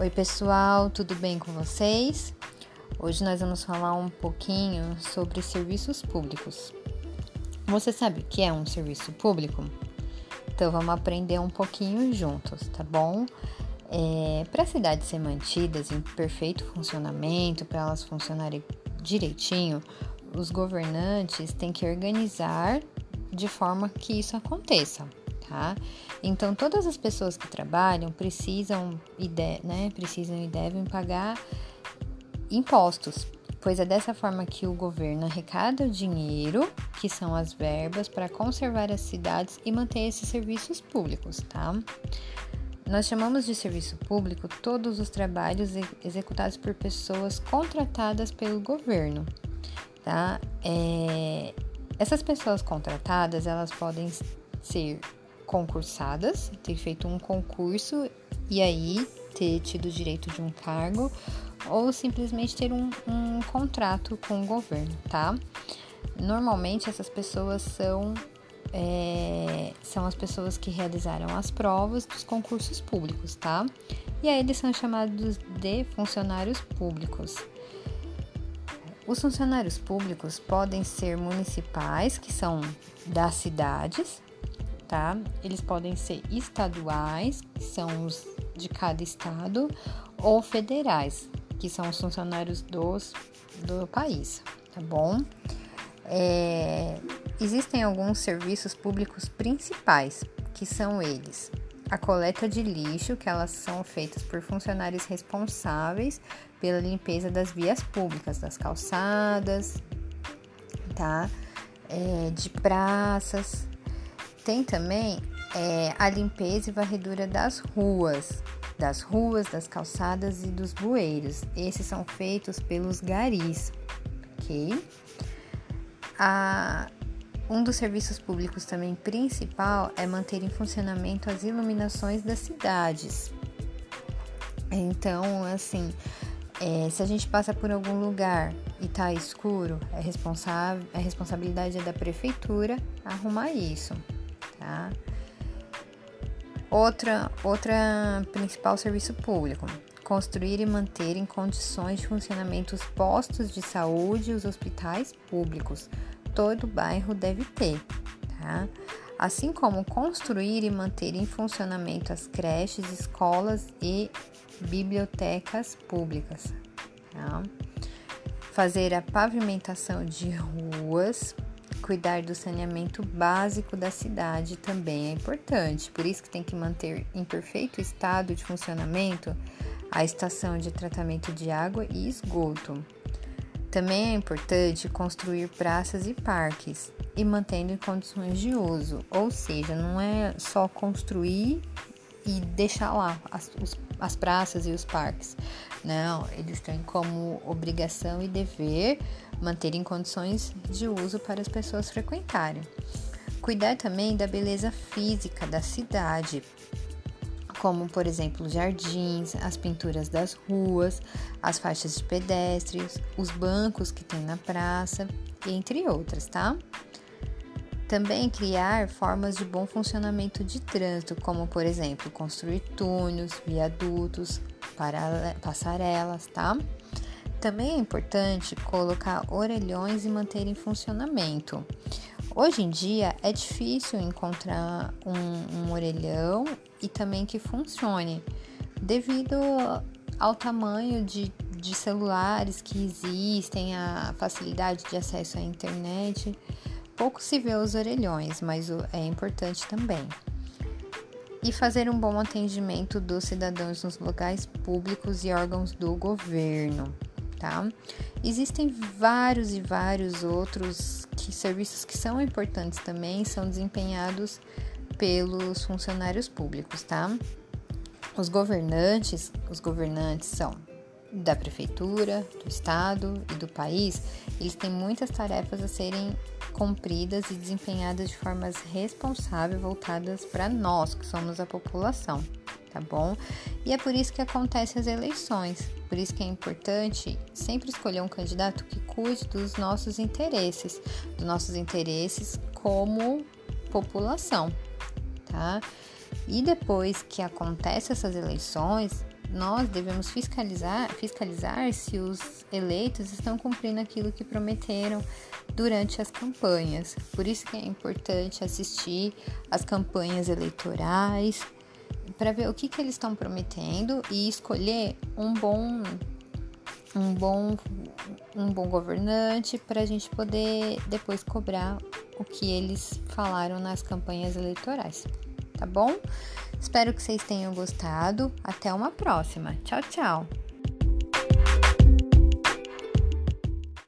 Oi, pessoal, tudo bem com vocês? Hoje nós vamos falar um pouquinho sobre serviços públicos. Você sabe o que é um serviço público? Então vamos aprender um pouquinho juntos, tá bom? É, para as cidades ser mantidas em perfeito funcionamento, para elas funcionarem direitinho, os governantes têm que organizar de forma que isso aconteça, tá? Então todas as pessoas que trabalham precisam e, de, né, precisam e devem pagar impostos, pois é dessa forma que o governo arrecada o dinheiro, que são as verbas para conservar as cidades e manter esses serviços públicos, tá? Nós chamamos de serviço público todos os trabalhos executados por pessoas contratadas pelo governo, tá? É, essas pessoas contratadas, elas podem ser concursadas, ter feito um concurso e aí ter tido direito de um cargo ou simplesmente ter um, um contrato com o governo, tá? Normalmente essas pessoas são é, são as pessoas que realizaram as provas dos concursos públicos, tá? E aí eles são chamados de funcionários públicos. Os funcionários públicos podem ser municipais, que são das cidades, tá? Eles podem ser estaduais, que são os de cada estado, ou federais, que são os funcionários dos, do país, tá bom? É, existem alguns serviços públicos principais, que são eles: a coleta de lixo, que elas são feitas por funcionários responsáveis pela limpeza das vias públicas, das calçadas, tá? É, de praças. Tem também é, a limpeza e varredura das ruas, das ruas, das calçadas e dos bueiros. Esses são feitos pelos garis, ok? A, um dos serviços públicos também principal é manter em funcionamento as iluminações das cidades. Então, assim, é, se a gente passa por algum lugar e tá escuro, é a responsabilidade é da prefeitura arrumar isso, tá? Outra, outra principal serviço público, construir e manter em condições de funcionamento os postos de saúde e os hospitais públicos. Todo bairro deve ter, tá? Assim como construir e manter em funcionamento as creches, escolas e bibliotecas públicas. Tá? Fazer a pavimentação de ruas, cuidar do saneamento básico da cidade também é importante. Por isso que tem que manter em perfeito estado de funcionamento a estação de tratamento de água e esgoto. Também é importante construir praças e parques e mantendo em condições de uso, ou seja, não é só construir e deixar lá os, as praças e os parques. Não, eles têm como obrigação e dever manter em condições de uso para as pessoas frequentarem. Cuidar também da beleza física da cidade, como por exemplo jardins, as pinturas das ruas, as faixas de pedestres, os bancos que tem na praça, entre outras, tá? Também criar formas de bom funcionamento de trânsito, como por exemplo, construir túneis, viadutos, passarelas, tá? Também é importante colocar orelhões e manter em funcionamento. Hoje em dia é difícil encontrar um, um orelhão e também que funcione, devido ao tamanho de, de celulares que existem, a facilidade de acesso à internet. Pouco se vê os orelhões, mas é importante também. E fazer um bom atendimento dos cidadãos nos locais públicos e órgãos do governo, tá? Existem vários e vários outros que, serviços que são importantes também, são desempenhados pelos funcionários públicos, tá? Os governantes, os governantes são da prefeitura, do estado e do país, eles têm muitas tarefas a serem cumpridas e desempenhadas de formas responsáveis voltadas para nós, que somos a população, tá bom? E é por isso que acontecem as eleições. Por isso que é importante sempre escolher um candidato que cuide dos nossos interesses, dos nossos interesses como população, tá? E depois que acontecem essas eleições, nós devemos fiscalizar, fiscalizar se os eleitos estão cumprindo aquilo que prometeram durante as campanhas. Por isso que é importante assistir as campanhas eleitorais para ver o que, que eles estão prometendo e escolher um bom um bom um bom governante para a gente poder depois cobrar o que eles falaram nas campanhas eleitorais, tá bom? Espero que vocês tenham gostado. Até uma próxima. Tchau, tchau.